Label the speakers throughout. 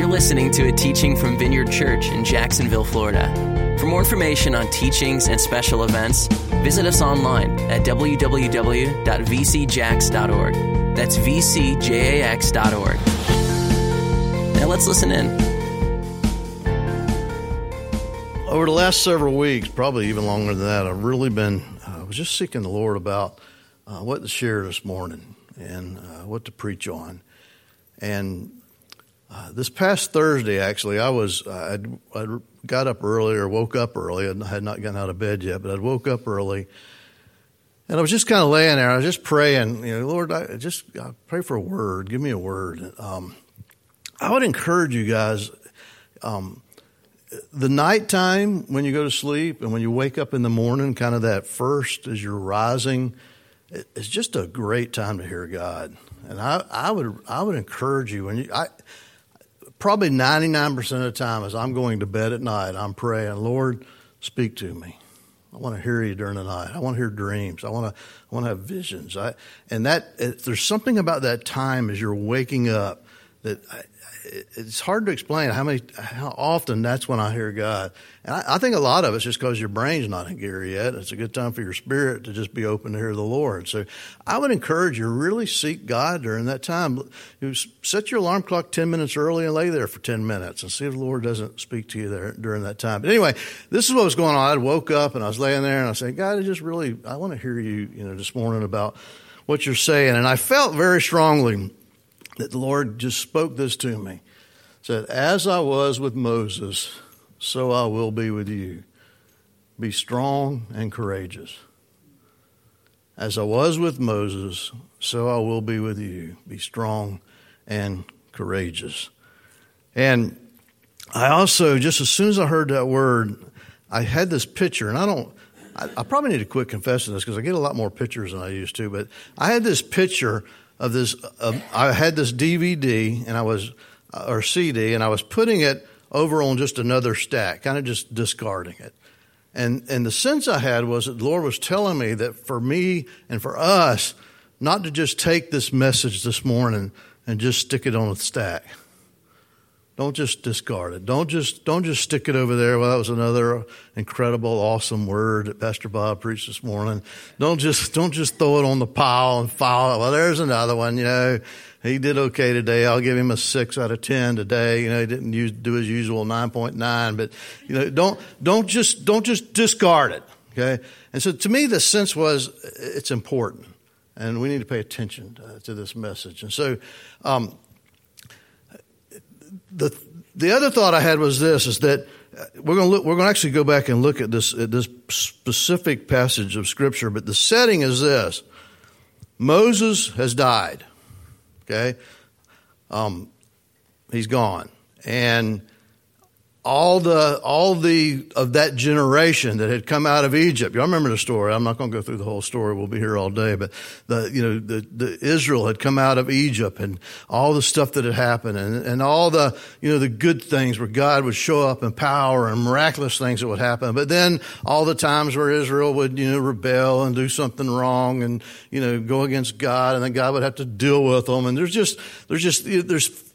Speaker 1: You're listening to a teaching from Vineyard Church in Jacksonville, Florida. For more information on teachings and special events, visit us online at www.vcjax.org. That's vcjax.org. Now let's listen in.
Speaker 2: Over the last several weeks, probably even longer than that, I've really been, I uh, was just seeking the Lord about uh, what to share this morning and uh, what to preach on. And uh, this past Thursday, actually, I was uh, I'd, got up early or woke up early. and I had not gotten out of bed yet, but I woke up early, and I was just kind of laying there. I was just praying, you know, Lord, I just I pray for a word. Give me a word. Um, I would encourage you guys. Um, the nighttime when you go to sleep and when you wake up in the morning, kind of that first as you're rising, it's just a great time to hear God. And I, I would I would encourage you when you I probably 99% of the time as I'm going to bed at night, I'm praying, Lord, speak to me. I want to hear you during the night. I want to hear dreams. I want to, I want to have visions. I, and that, there's something about that time as you're waking up that it's hard to explain how many, how often that's when I hear God. And I, I think a lot of it's just because your brain's not in gear yet. It's a good time for your spirit to just be open to hear the Lord. So I would encourage you really seek God during that time. Set your alarm clock 10 minutes early and lay there for 10 minutes and see if the Lord doesn't speak to you there during that time. But anyway, this is what was going on. I woke up and I was laying there and I said, God, I just really, I want to hear you, you know, this morning about what you're saying. And I felt very strongly that the Lord just spoke this to me. Said, As I was with Moses, so I will be with you. Be strong and courageous. As I was with Moses, so I will be with you. Be strong and courageous. And I also, just as soon as I heard that word, I had this picture, and I don't, I, I probably need to quit confessing this because I get a lot more pictures than I used to, but I had this picture of this, I had this DVD, and I was, uh, or CD, and I was putting it over on just another stack, kind of just discarding it. And, and the sense I had was that the Lord was telling me that for me and for us, not to just take this message this morning and just stick it on a stack. Don't just discard it. Don't just don't just stick it over there. Well, that was another incredible, awesome word that Pastor Bob preached this morning. Don't just don't just throw it on the pile and file it. Well, there's another one. You know, he did okay today. I'll give him a six out of ten today. You know, he didn't use, do his usual nine point nine, but you know, don't don't just don't just discard it. Okay, and so to me, the sense was it's important, and we need to pay attention to, to this message. And so. Um, the the other thought I had was this: is that uh, we're going to look, we're going to actually go back and look at this at this specific passage of scripture, but the setting is this: Moses has died. Okay, um, he's gone, and all the all the of that generation that had come out of Egypt. Y'all remember the story. I'm not going to go through the whole story. We'll be here all day. But the you know the, the Israel had come out of Egypt and all the stuff that had happened and, and all the you know the good things where God would show up in power and miraculous things that would happen. But then all the times where Israel would you know rebel and do something wrong and you know go against God and then God would have to deal with them. And there's just there's just there's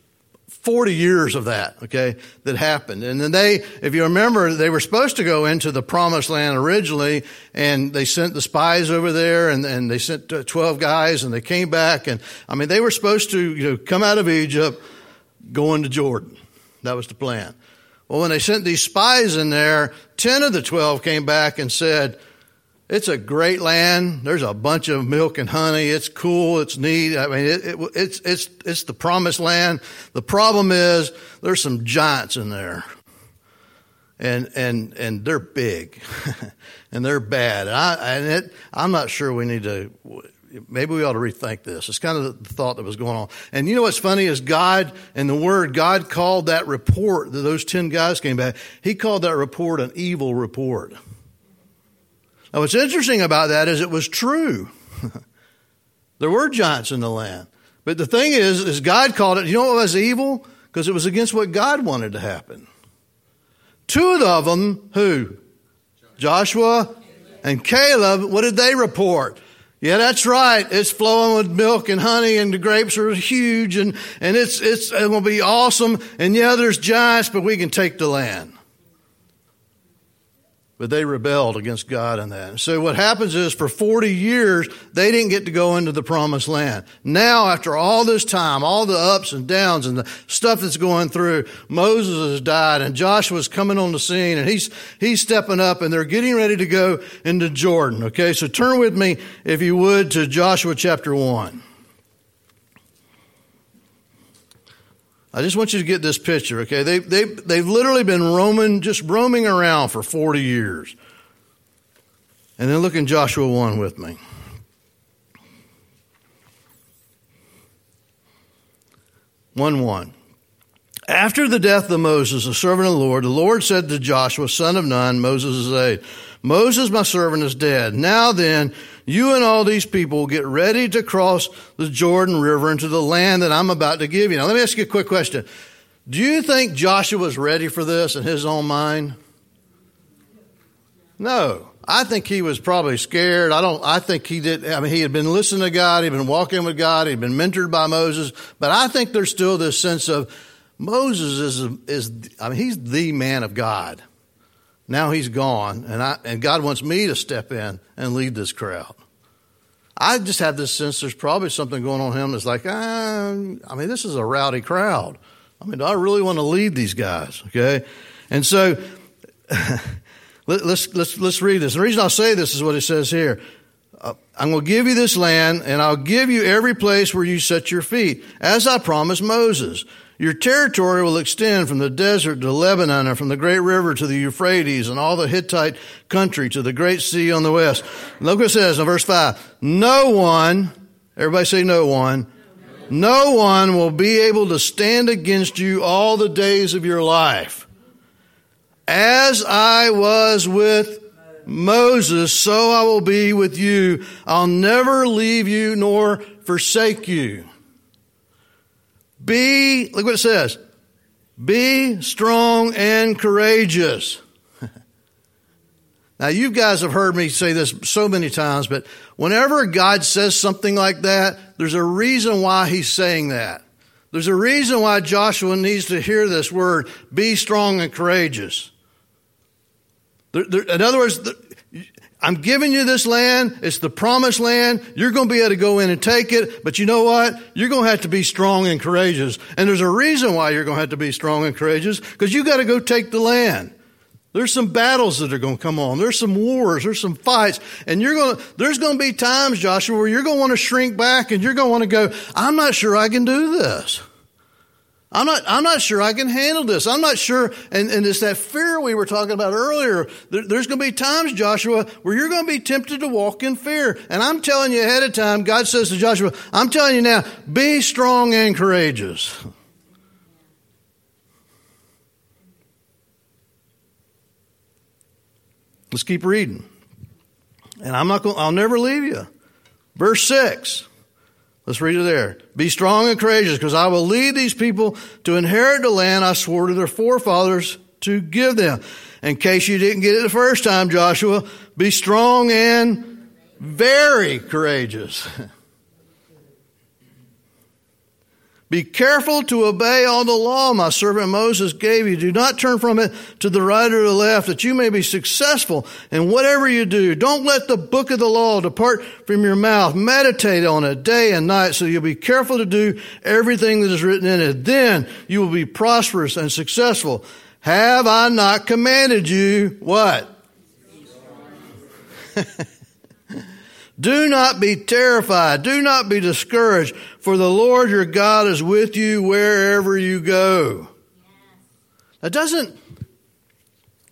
Speaker 2: 40 years of that, okay, that happened. And then they, if you remember, they were supposed to go into the promised land originally, and they sent the spies over there, and, and they sent uh, 12 guys, and they came back, and I mean, they were supposed to, you know, come out of Egypt, go into Jordan. That was the plan. Well, when they sent these spies in there, 10 of the 12 came back and said, it's a great land. There's a bunch of milk and honey. It's cool. It's neat. I mean, it, it, it's, it's, it's the promised land. The problem is there's some giants in there. And, and, and they're big and they're bad. And, I, and it, I'm not sure we need to, maybe we ought to rethink this. It's kind of the thought that was going on. And you know what's funny is God and the word, God called that report that those 10 guys came back. He called that report an evil report. Now, what's interesting about that is it was true. there were giants in the land. But the thing is, is God called it, you know what was evil? Because it was against what God wanted to happen. Two of them, who? Joshua and Caleb, what did they report? Yeah, that's right. It's flowing with milk and honey and the grapes are huge and, and it's, it's, it will be awesome. And yeah, there's giants, but we can take the land. But they rebelled against God in that. So what happens is for 40 years, they didn't get to go into the promised land. Now, after all this time, all the ups and downs and the stuff that's going through, Moses has died and Joshua's coming on the scene and he's, he's stepping up and they're getting ready to go into Jordan. Okay. So turn with me, if you would, to Joshua chapter 1. I just want you to get this picture, okay? They, they, they've literally been roaming, just roaming around for 40 years. And then look in Joshua 1 with me. One one. After the death of Moses, the servant of the Lord, the Lord said to Joshua, son of Nun, Moses' aide, Moses, my servant, is dead. Now then, you and all these people get ready to cross the Jordan River into the land that I'm about to give you. Now, let me ask you a quick question. Do you think Joshua was ready for this in his own mind? No. I think he was probably scared. I don't, I think he did, I mean, he had been listening to God, he'd been walking with God, he'd been mentored by Moses, but I think there's still this sense of Moses is, is, I mean, he's the man of God. Now he's gone, and I and God wants me to step in and lead this crowd. I just have this sense there's probably something going on him that's like, ah, I mean, this is a rowdy crowd. I mean, do I really want to lead these guys? Okay, and so let, us let's let's read this. The reason I'll say this is what it says here. Uh, I'm going to give you this land, and I'll give you every place where you set your feet, as I promised Moses. Your territory will extend from the desert to Lebanon and from the great river to the Euphrates and all the Hittite country to the great sea on the west. Look what it says in verse 5. No one, everybody say no one, no one will be able to stand against you all the days of your life. As I was with Moses, so I will be with you. I'll never leave you nor forsake you. Be, look what it says. Be strong and courageous. now, you guys have heard me say this so many times, but whenever God says something like that, there's a reason why he's saying that. There's a reason why Joshua needs to hear this word, be strong and courageous. There, there, in other words, I'm giving you this land. It's the promised land. You're going to be able to go in and take it. But you know what? You're going to have to be strong and courageous. And there's a reason why you're going to have to be strong and courageous because you got to go take the land. There's some battles that are going to come on. There's some wars. There's some fights. And you're going to, there's going to be times, Joshua, where you're going to want to shrink back and you're going to want to go, I'm not sure I can do this. I'm not, I'm not sure I can handle this. I'm not sure. And, and it's that fear we were talking about earlier. There, there's going to be times, Joshua, where you're going to be tempted to walk in fear. And I'm telling you ahead of time, God says to Joshua, I'm telling you now, be strong and courageous. Let's keep reading. And I'm not going, I'll never leave you. Verse 6. Let's read it there. Be strong and courageous because I will lead these people to inherit the land I swore to their forefathers to give them. In case you didn't get it the first time, Joshua, be strong and very courageous. Be careful to obey all the law my servant Moses gave you. Do not turn from it to the right or the left that you may be successful in whatever you do. Don't let the book of the law depart from your mouth. Meditate on it day and night so you'll be careful to do everything that is written in it. Then you will be prosperous and successful. Have I not commanded you what? Do not be terrified. Do not be discouraged, for the Lord your God is with you wherever you go. Now, doesn't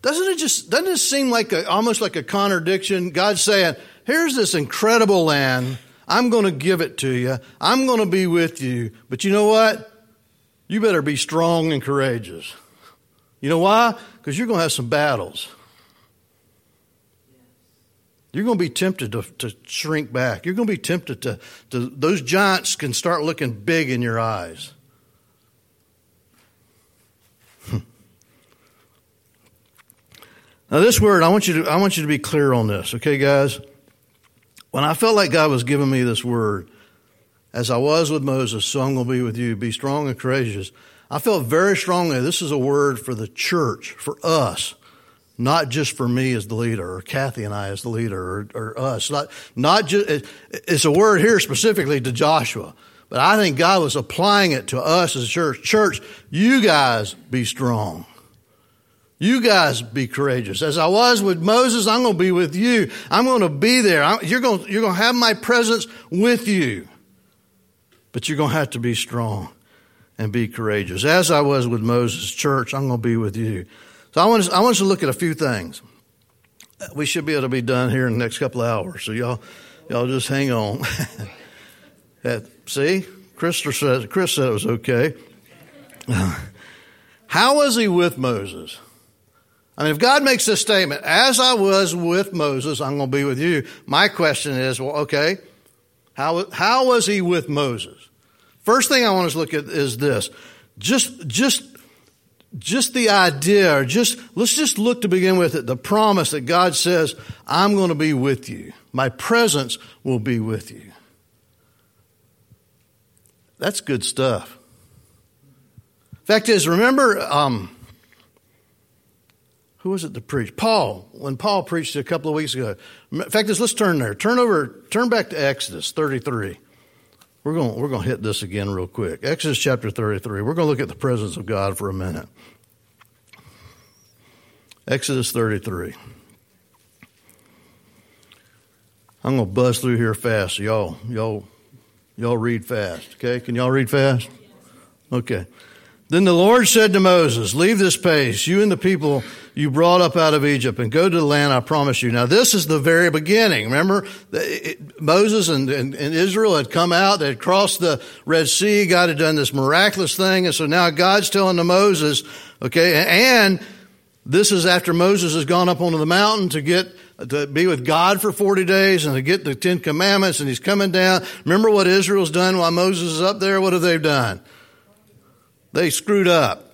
Speaker 2: doesn't it just doesn't it seem like a, almost like a contradiction? God saying, "Here's this incredible land. I'm going to give it to you. I'm going to be with you. But you know what? You better be strong and courageous. You know why? Because you're going to have some battles." You're going to be tempted to, to shrink back. You're going to be tempted to, to, those giants can start looking big in your eyes. now, this word, I want you to, I want you to be clear on this, okay, guys? when I felt like God was giving me this word, as I was with Moses, so I'm going to be with you. Be strong and courageous. I felt very strongly this is a word for the church, for us, not just for me as the leader, or Kathy and I as the leader, or, or us. Not, not just, it's a word here specifically to Joshua, but I think God was applying it to us as a church. Church, you guys be strong. You guys be courageous. As I was with Moses, I'm going to be with you. I'm going to be there. you're going, you're going to have my presence with you. But you're going to have to be strong and be courageous. As I was with Moses, church, I'm going to be with you. So I want, to, I want to look at a few things. We should be able to be done here in the next couple of hours. So y'all, y'all just hang on. see, Chris said, Chris said it was okay. How was he with Moses? I mean, if God makes this statement, as I was with Moses, I'm going to be with you. My question is, well, okay, how, how was he with Moses? First thing I want us to look at is this. Just, just, just the idea, or just, let's just look to begin with it, the promise that God says, I'm going to be with you. My presence will be with you. That's good stuff. Fact is, remember, um, who was it to preach? Paul. When Paul preached a couple of weeks ago. Fact is, let's turn there. Turn over. Turn back to Exodus 33. We're going we're going to hit this again real quick. Exodus chapter 33. We're going to look at the presence of God for a minute. Exodus 33. I'm going to buzz through here fast. Y'all, y'all, y'all read fast. Okay? Can y'all read fast? Okay. Then the Lord said to Moses, Leave this place, you and the people you brought up out of Egypt, and go to the land I promised you. Now, this is the very beginning. Remember, Moses and, and, and Israel had come out, they had crossed the Red Sea, God had done this miraculous thing, and so now God's telling to Moses, okay, and this is after Moses has gone up onto the mountain to get to be with God for 40 days and to get the Ten Commandments, and he's coming down. Remember what Israel's done while Moses is up there? What have they done? They screwed up.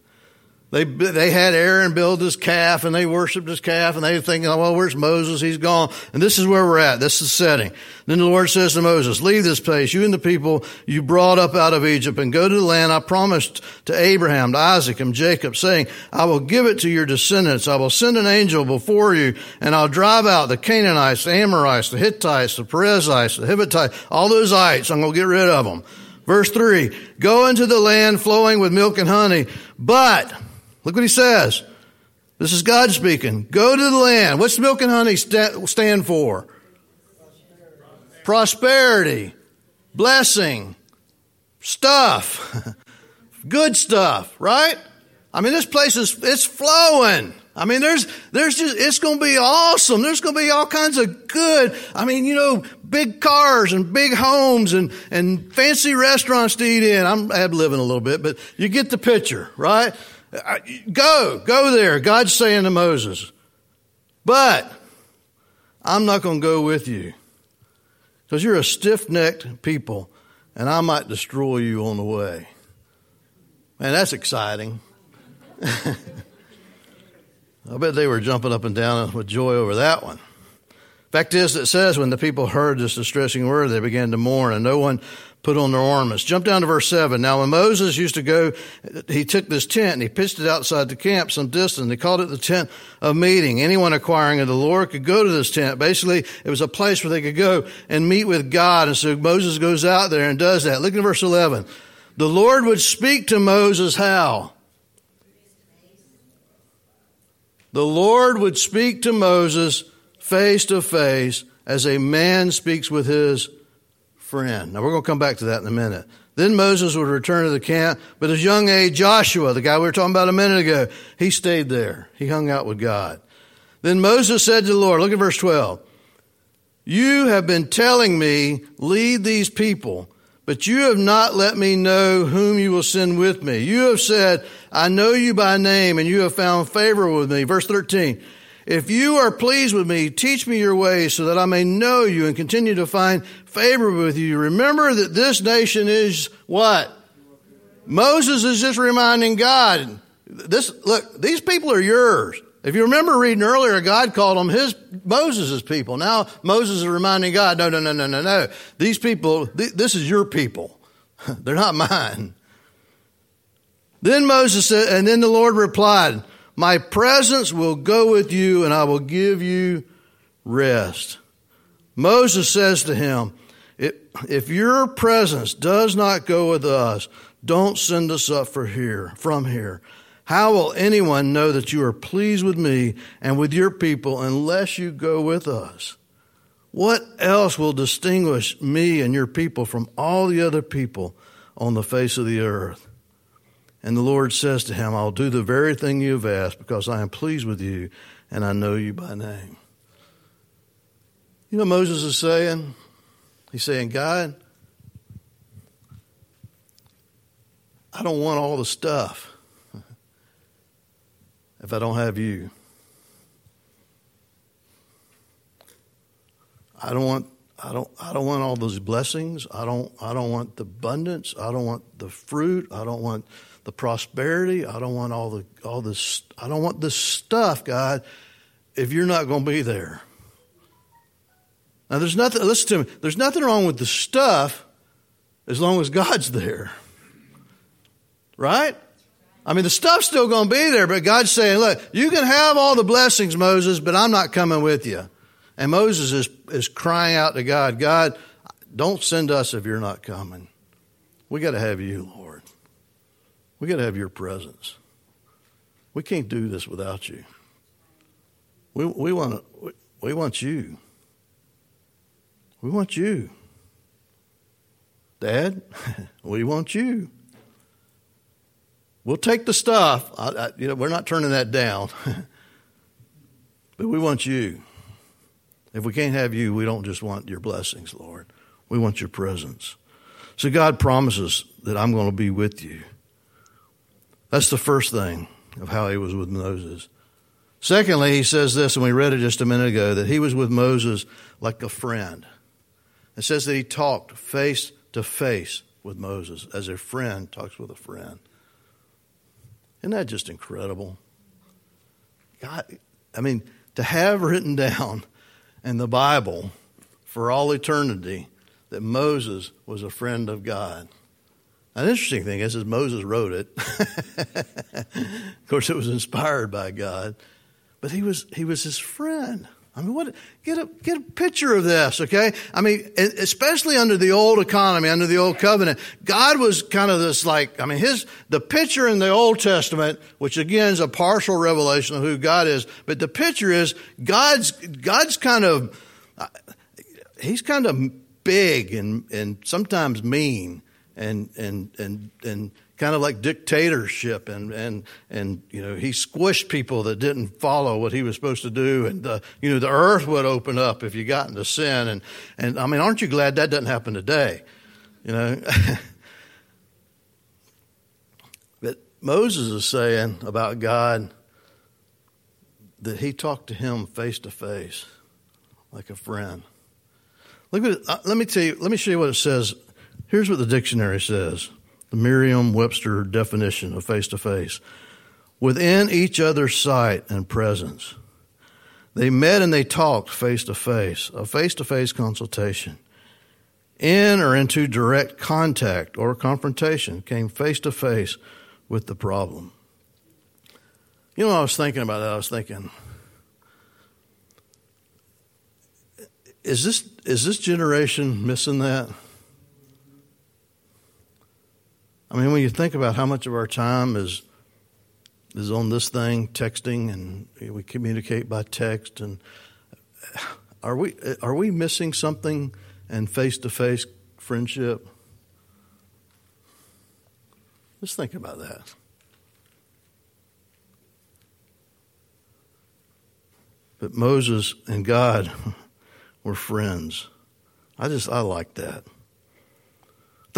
Speaker 2: they, they had Aaron build this calf and they worshiped this calf and they were thinking, oh, well, where's Moses? He's gone. And this is where we're at. This is the setting. Then the Lord says to Moses, leave this place, you and the people you brought up out of Egypt and go to the land I promised to Abraham, to Isaac and Jacob, saying, I will give it to your descendants. I will send an angel before you and I'll drive out the Canaanites, the Amorites, the Hittites, the Perizzites, the Hivites, all those ites. I'm going to get rid of them. Verse 3 Go into the land flowing with milk and honey, but, look what he says. This is God speaking. Go to the land. What's milk and honey stand for? Prosperity. Prosperity. Blessing. Stuff. Good stuff, right? I mean, this place is, it's flowing. I mean, there's, there's just, it's going to be awesome. There's going to be all kinds of good. I mean, you know, big cars and big homes and, and fancy restaurants to eat in. I'm ad living a little bit, but you get the picture, right? Uh, go, go there. God's saying to Moses, but I'm not going to go with you because you're a stiff necked people and I might destroy you on the way. Man, that's exciting. I bet they were jumping up and down with joy over that one. Fact is, it says when the people heard this distressing word, they began to mourn, and no one put on their ornaments. Jump down to verse 7. Now, when Moses used to go, he took this tent and he pitched it outside the camp some distance. He called it the tent of meeting. Anyone acquiring of the Lord could go to this tent. Basically, it was a place where they could go and meet with God. And so Moses goes out there and does that. Look at verse 11. The Lord would speak to Moses how? The Lord would speak to Moses face to face as a man speaks with his friend. Now we're going to come back to that in a minute. Then Moses would return to the camp, but his young age, Joshua, the guy we were talking about a minute ago, he stayed there. He hung out with God. Then Moses said to the Lord, look at verse 12, you have been telling me, lead these people, but you have not let me know whom you will send with me. You have said, I know you by name and you have found favor with me. Verse 13. If you are pleased with me, teach me your ways so that I may know you and continue to find favor with you. Remember that this nation is what? Moses is just reminding God, this, look, these people are yours. If you remember reading earlier, God called them his Moses' people. Now Moses is reminding God, no, no, no, no, no, no. These people, th- this is your people. They're not mine. Then Moses said, and then the Lord replied, My presence will go with you and I will give you rest. Moses says to him, If your presence does not go with us, don't send us up for here, from here. How will anyone know that you are pleased with me and with your people unless you go with us? What else will distinguish me and your people from all the other people on the face of the earth? And the Lord says to him, I'll do the very thing you have asked because I am pleased with you and I know you by name. You know Moses is saying? He's saying, God, I don't want all the stuff if I don't have you. I don't want I don't I don't want all those blessings. I don't I don't want the abundance. I don't want the fruit. I don't want the prosperity. I don't want all the all this I don't want this stuff, God, if you're not going to be there. Now there's nothing listen to me. There's nothing wrong with the stuff as long as God's there. Right? I mean, the stuff's still going to be there, but God's saying, look, you can have all the blessings, Moses, but I'm not coming with you. And Moses is, is crying out to God, God, don't send us if you're not coming. We got to have you, Lord. We got to have your presence. We can't do this without you. We, we, want, we, we want you. We want you. Dad, we want you. We'll take the stuff. I, I, you know, we're not turning that down. but we want you. If we can't have you, we don't just want your blessings, Lord. We want your presence. So God promises that I'm going to be with you. That's the first thing of how he was with Moses. Secondly, he says this, and we read it just a minute ago, that he was with Moses like a friend. It says that he talked face to face with Moses as a friend talks with a friend. Isn't that just incredible? God, I mean, to have written down in the Bible for all eternity that Moses was a friend of God. An interesting thing is, is Moses wrote it. of course, it was inspired by God, but he was he was his friend. I mean, what? Get a get a picture of this, okay? I mean, especially under the old economy, under the old covenant, God was kind of this like. I mean, his the picture in the Old Testament, which again is a partial revelation of who God is, but the picture is God's God's kind of uh, he's kind of big and and sometimes mean and and and and kind of like dictatorship and and and you know he squished people that didn't follow what he was supposed to do. And the you know the earth would open up if you got into sin. And and I mean aren't you glad that doesn't happen today? You know? But Moses is saying about God that he talked to him face to face like a friend. Look at uh, let me tell you let me show you what it says here's what the dictionary says the Merriam Webster definition of face to face. Within each other's sight and presence. They met and they talked face to face, a face to face consultation. In or into direct contact or confrontation, came face to face with the problem. You know, I was thinking about that. I was thinking, is this is this generation missing that? I mean, when you think about how much of our time is is on this thing, texting, and we communicate by text, and are we are we missing something in face to face friendship? Let's think about that. But Moses and God were friends. I just I like that.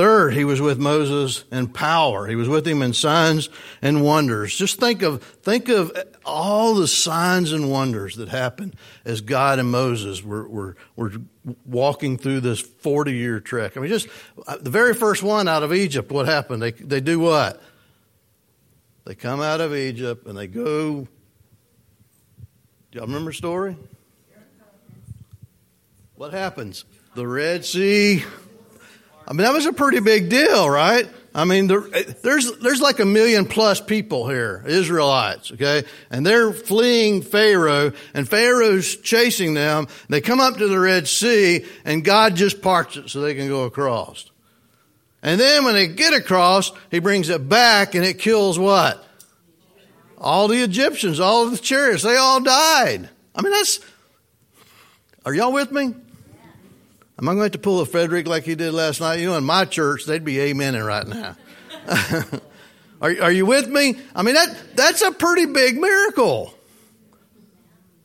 Speaker 2: Third, he was with Moses in power. He was with him in signs and wonders. Just think of, think of all the signs and wonders that happened as God and Moses were, were, were walking through this 40 year trek. I mean, just uh, the very first one out of Egypt, what happened? They, they do what? They come out of Egypt and they go y'all remember the story? What happens? The Red Sea. I mean, that was a pretty big deal, right? I mean, there, eh, there's there's like a million plus people here, Israelites, okay, and they're fleeing Pharaoh, and Pharaoh's chasing them. They come up to the Red Sea, and God just parts it so they can go across. And then when they get across, He brings it back, and it kills what? All the Egyptians, all of the chariots, they all died. I mean, that's. Are y'all with me? Am I going to pull a Frederick like he did last night? You know, in my church, they'd be amening right now. are, are you with me? I mean, that, that's a pretty big miracle.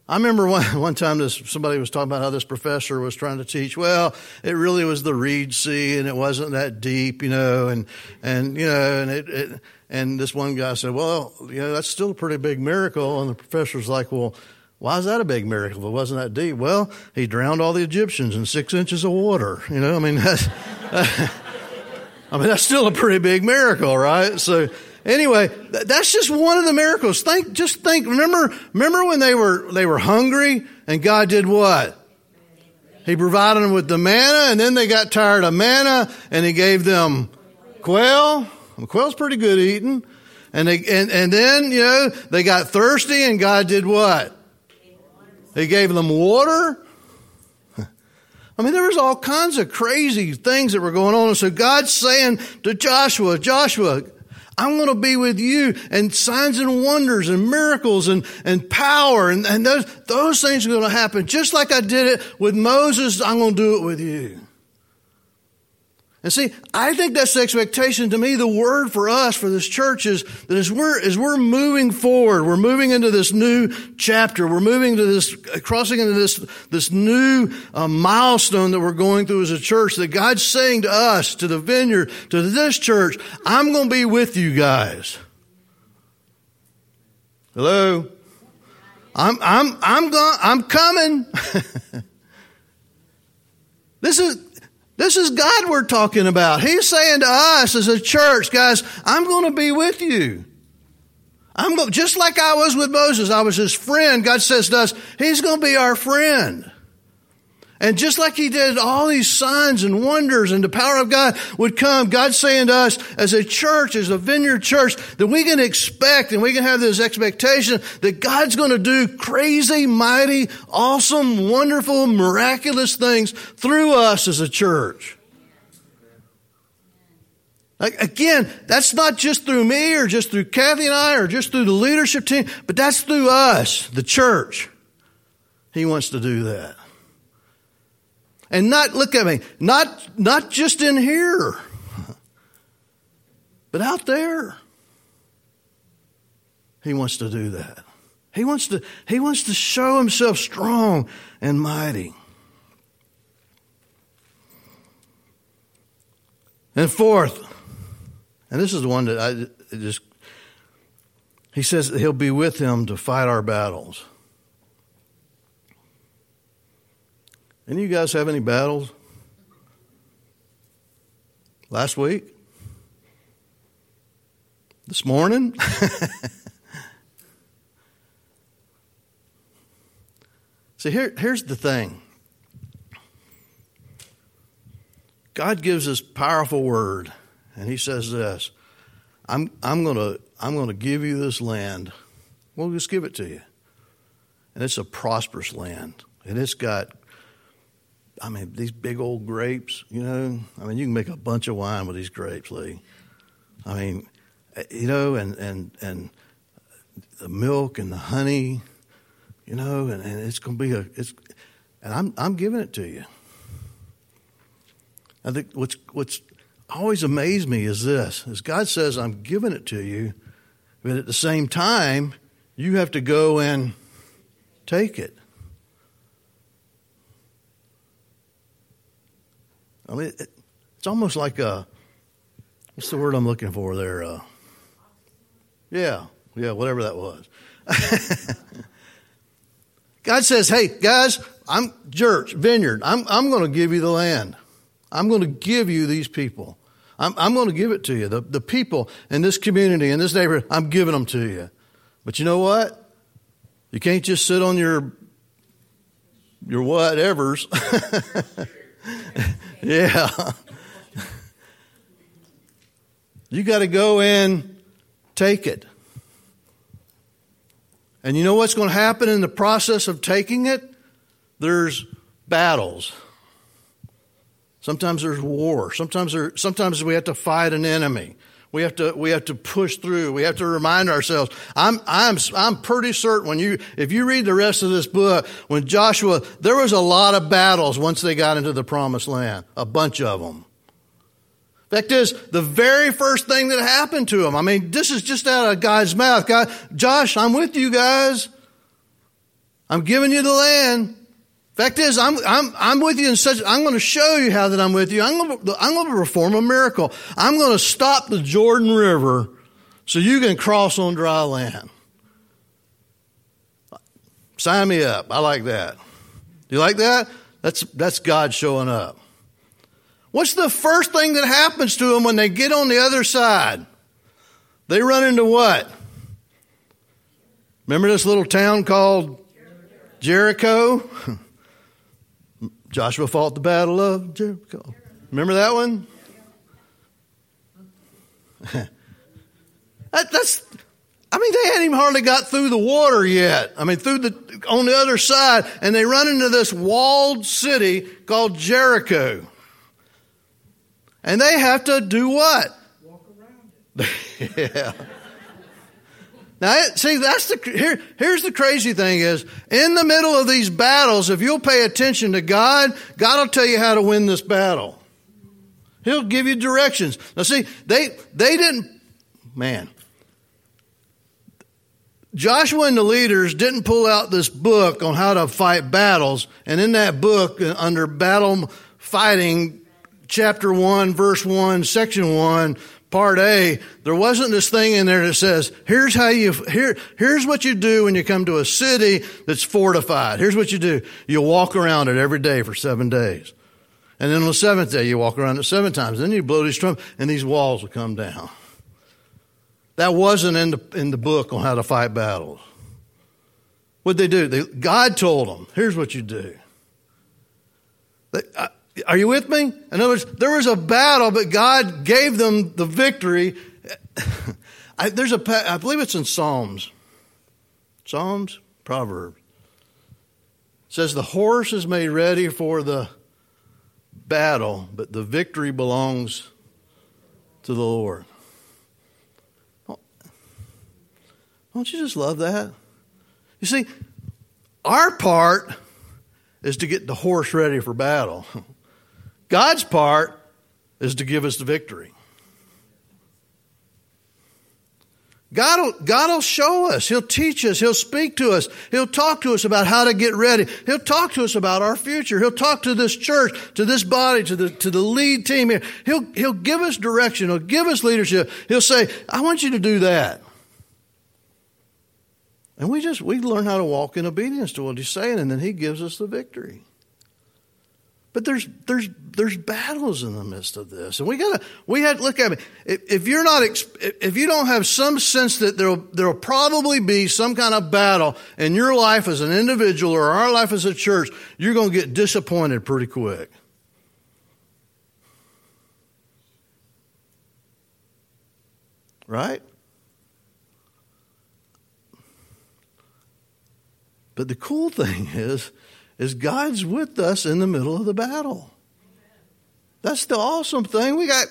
Speaker 2: I remember one, one time this, somebody was talking about how this professor was trying to teach. Well, it really was the Reed Sea and it wasn't that deep, you know, and, and, you know, and it, it and this one guy said, well, you know, that's still a pretty big miracle. And the professor's like, well, why is that a big miracle if it wasn't that deep? Well, he drowned all the Egyptians in six inches of water. You know, I mean, that's, I mean, that's still a pretty big miracle, right? So anyway, that's just one of the miracles. Think, just think, remember, remember when they were, they were hungry and God did what? He provided them with the manna and then they got tired of manna and he gave them quail. quail's pretty good eating. And they, and, and then, you know, they got thirsty and God did what? He gave them water. I mean, there was all kinds of crazy things that were going on. And so God's saying to Joshua, Joshua, I'm going to be with you and signs and wonders and miracles and, and power and, and those, those things are going to happen. Just like I did it with Moses, I'm going to do it with you. And see, I think that's the expectation to me. The word for us, for this church is that as we're, as we're moving forward, we're moving into this new chapter, we're moving to this, crossing into this, this new uh, milestone that we're going through as a church, that God's saying to us, to the vineyard, to this church, I'm going to be with you guys. Hello? I'm, I'm, I'm going, I'm coming. this is, this is God we're talking about. He's saying to us as a church, guys, I'm going to be with you. I'm go- just like I was with Moses. I was his friend. God says to us, He's going to be our friend. And just like he did all these signs and wonders and the power of God would come, God's saying to us as a church, as a vineyard church, that we can expect and we can have this expectation that God's going to do crazy, mighty, awesome, wonderful, miraculous things through us as a church. Again, that's not just through me or just through Kathy and I or just through the leadership team, but that's through us, the church. He wants to do that. And not, look at me, not, not just in here, but out there. He wants to do that. He wants to, he wants to show himself strong and mighty. And fourth, and this is the one that I just, he says that he'll be with him to fight our battles. Any of you guys have any battles? Last week? This morning? See, here, here's the thing God gives us powerful word, and He says this I'm, I'm going to I'm to give you this land. We'll just give it to you. And it's a prosperous land, and it's got I mean, these big old grapes, you know, I mean, you can make a bunch of wine with these grapes, Lee. I mean, eh, you know, and, and, and the milk and the honey, you know, and, and it's going to be a, it's, and I'm, I'm giving it to you. I think what's, what's always amazed me is this, is God says, I'm giving it to you, but at the same time, you have to go and take it. I mean, it, it's almost like a, what's the word I'm looking for there? Uh, yeah, yeah, whatever that was. God says, hey, guys, I'm church, vineyard, I'm, I'm going to give you the land. I'm going to give you these people. I'm, I'm going to give it to you. The, the people in this community, in this neighborhood, I'm giving them to you. But you know what? You can't just sit on your your whatevers. yeah. You got to go in, take it. And you know what's going to happen in the process of taking it? There's battles. Sometimes there's war. Sometimes there, sometimes we have to fight an enemy. We have to we have to push through. We have to remind ourselves. I'm I'm I'm pretty certain when you if you read the rest of this book, when Joshua there was a lot of battles once they got into the promised land, a bunch of them. Fact is, the very first thing that happened to him. I mean, this is just out of God's mouth. God, Josh, I'm with you guys. I'm giving you the land. Fact is, I'm, I'm, I'm with you in such, I'm going to show you how that I'm with you. I'm going to, I'm going to perform a miracle. I'm going to stop the Jordan River so you can cross on dry land. Sign me up. I like that. Do you like that? That's, that's God showing up. What's the first thing that happens to them when they get on the other side? They run into what? Remember this little town called Jericho? Joshua fought the battle of Jericho. Remember that one? that, that's, I mean, they hadn't even hardly got through the water yet. I mean, through the, on the other side, and they run into this walled city called Jericho. And they have to do what?
Speaker 3: Walk around
Speaker 2: it. yeah. Now, see, that's the here. Here's the crazy thing: is in the middle of these battles, if you'll pay attention to God, God will tell you how to win this battle. He'll give you directions. Now, see, they they didn't. Man, Joshua and the leaders didn't pull out this book on how to fight battles, and in that book, uh, under battle fighting, chapter one, verse one, section one part A, there wasn't this thing in there that says, here's how you, here, here's what you do when you come to a city that's fortified. Here's what you do. You walk around it every day for seven days. And then on the seventh day, you walk around it seven times. Then you blow these trumpets and these walls will come down. That wasn't in the, in the book on how to fight battles. What'd they do? They, God told them, here's what you do. They, I, are you with me? In other words, there was a battle, but God gave them the victory. I, there's a, I believe it's in Psalms. Psalms, Proverbs. It says the horse is made ready for the battle, but the victory belongs to the Lord. Don't you just love that? You see, our part is to get the horse ready for battle. God's part is to give us the victory. God will, God will show us. He'll teach us. He'll speak to us. He'll talk to us about how to get ready. He'll talk to us about our future. He'll talk to this church, to this body, to the, to the lead team here. He'll, he'll give us direction. He'll give us leadership. He'll say, I want you to do that. And we just, we learn how to walk in obedience to what he's saying, and then he gives us the victory. But there's there's there's battles in the midst of this, and we gotta we had look at me. If, you're not if you don't have some sense that there there'll probably be some kind of battle in your life as an individual or our life as a church, you're to get disappointed pretty quick. Right? But the cool thing is is God's with us in the middle of the battle. That's the awesome thing. We got,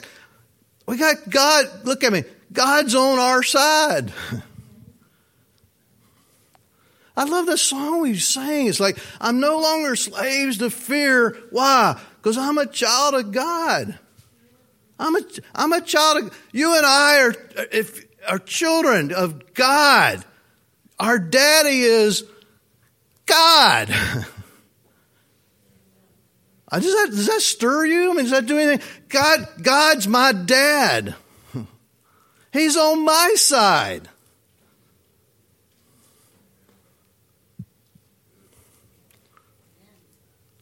Speaker 2: we got God, look at me, God's on our side. I love the song we sang. It's like, I'm no longer slaves to fear. Why? Because I'm a child of God. I'm a, I'm a child of, you and I are, if, are children of God. Our daddy is God. Does that, does that stir you? I mean, does that do anything? God, God's my dad. He's on my side.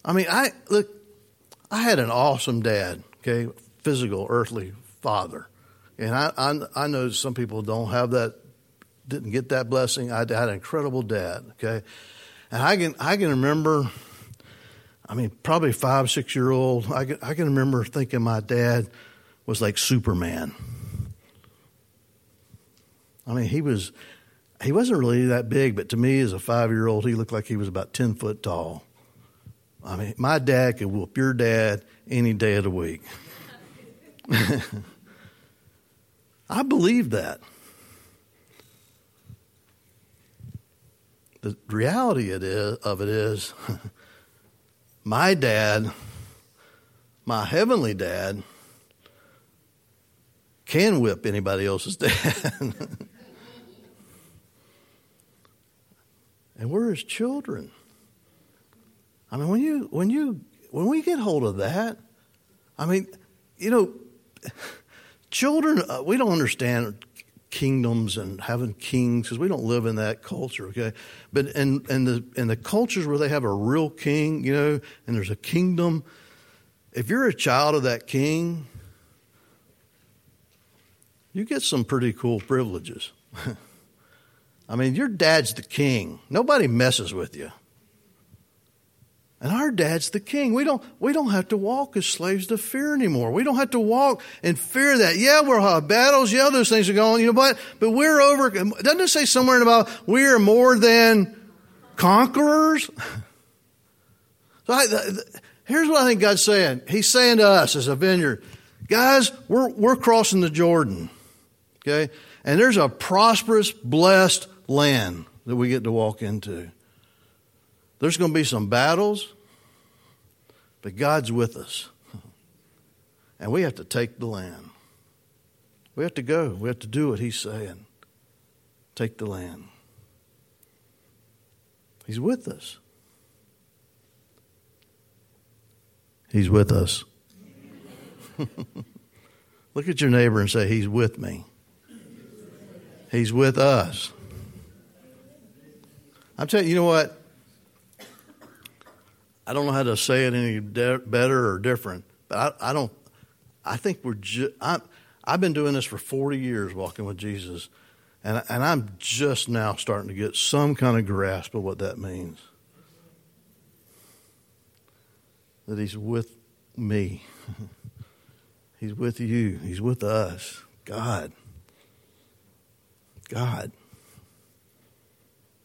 Speaker 2: I mean, I look. I had an awesome dad. Okay, physical, earthly father, and I I, I know some people don't have that didn't get that blessing. I had an incredible dad. Okay, and I can I can remember. I mean, probably five, six year old. I can, I can remember thinking my dad was like Superman. I mean, he was he wasn't really that big, but to me as a five year old, he looked like he was about ten foot tall. I mean, my dad could whoop your dad any day of the week. I believe that. The reality of it is, my dad, my heavenly dad, can whip anybody else's dad. and we're his children. I mean, when you when you when we get hold of that, I mean, you know, children uh, we don't understand kingdoms and having kings because we don't live in that culture. Okay, but in in the in the cultures where they have a real king, you know, and there's a kingdom. If you're a child of that king, you get some pretty cool privileges. I mean, your dad's the king. Nobody messes with you. And our dad's the king. We don't, we don't have to walk as slaves to fear anymore. We don't have to walk and fear that. Yeah, we'll have battles. Yeah, those things are going, you know what? But we're over, doesn't it say somewhere about we are more than conquerors? So I, here's what I think God's saying. He's saying to us as a vineyard, guys, we're, we're crossing the Jordan. Okay? And there's a prosperous, blessed land that we get to walk into. There's going to be some battles, but God's with us. And we have to take the land. We have to go. We have to do what He's saying. Take the land. He's with us. He's with us. Look at your neighbor and say, He's with me. He's with us. I'm telling you, you know what? I don't know how to say it any de- better or different, but I, I don't. I think we're. Ju- I, I've been doing this for 40 years, walking with Jesus, and and I'm just now starting to get some kind of grasp of what that means. That He's with me. He's with you. He's with us. God. God,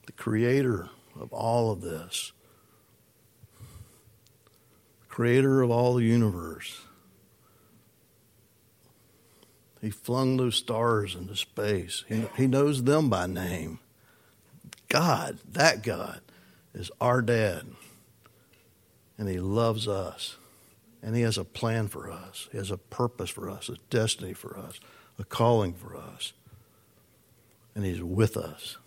Speaker 2: the creator of all of this, creator of all the universe. He flung those stars into space. He, he knows them by name. God, that God, is our dad. And he loves us. And he has a plan for us. He has a purpose for us, a destiny for us, a calling for us and He's with us.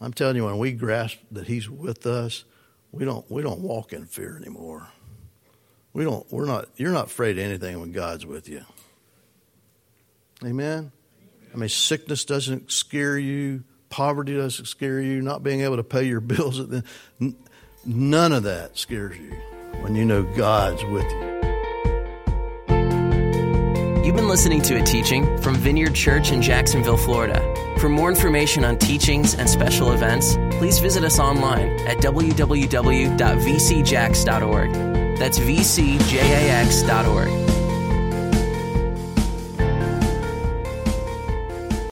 Speaker 2: I'm telling you, when we grasp that He's with us, we don't we don't walk in fear anymore. We don't. We're not. You're not afraid of anything when God's with you. Amen. I mean, sickness doesn't scare you. Poverty doesn't scare you. Not being able to pay your bills. the, None of that scares you when you know God's with you.
Speaker 1: You've been listening to a teaching from Vineyard Church in Jacksonville, Florida. For more information on teachings and special events, please visit us online at www.vcjax.org. That's vcjax.org.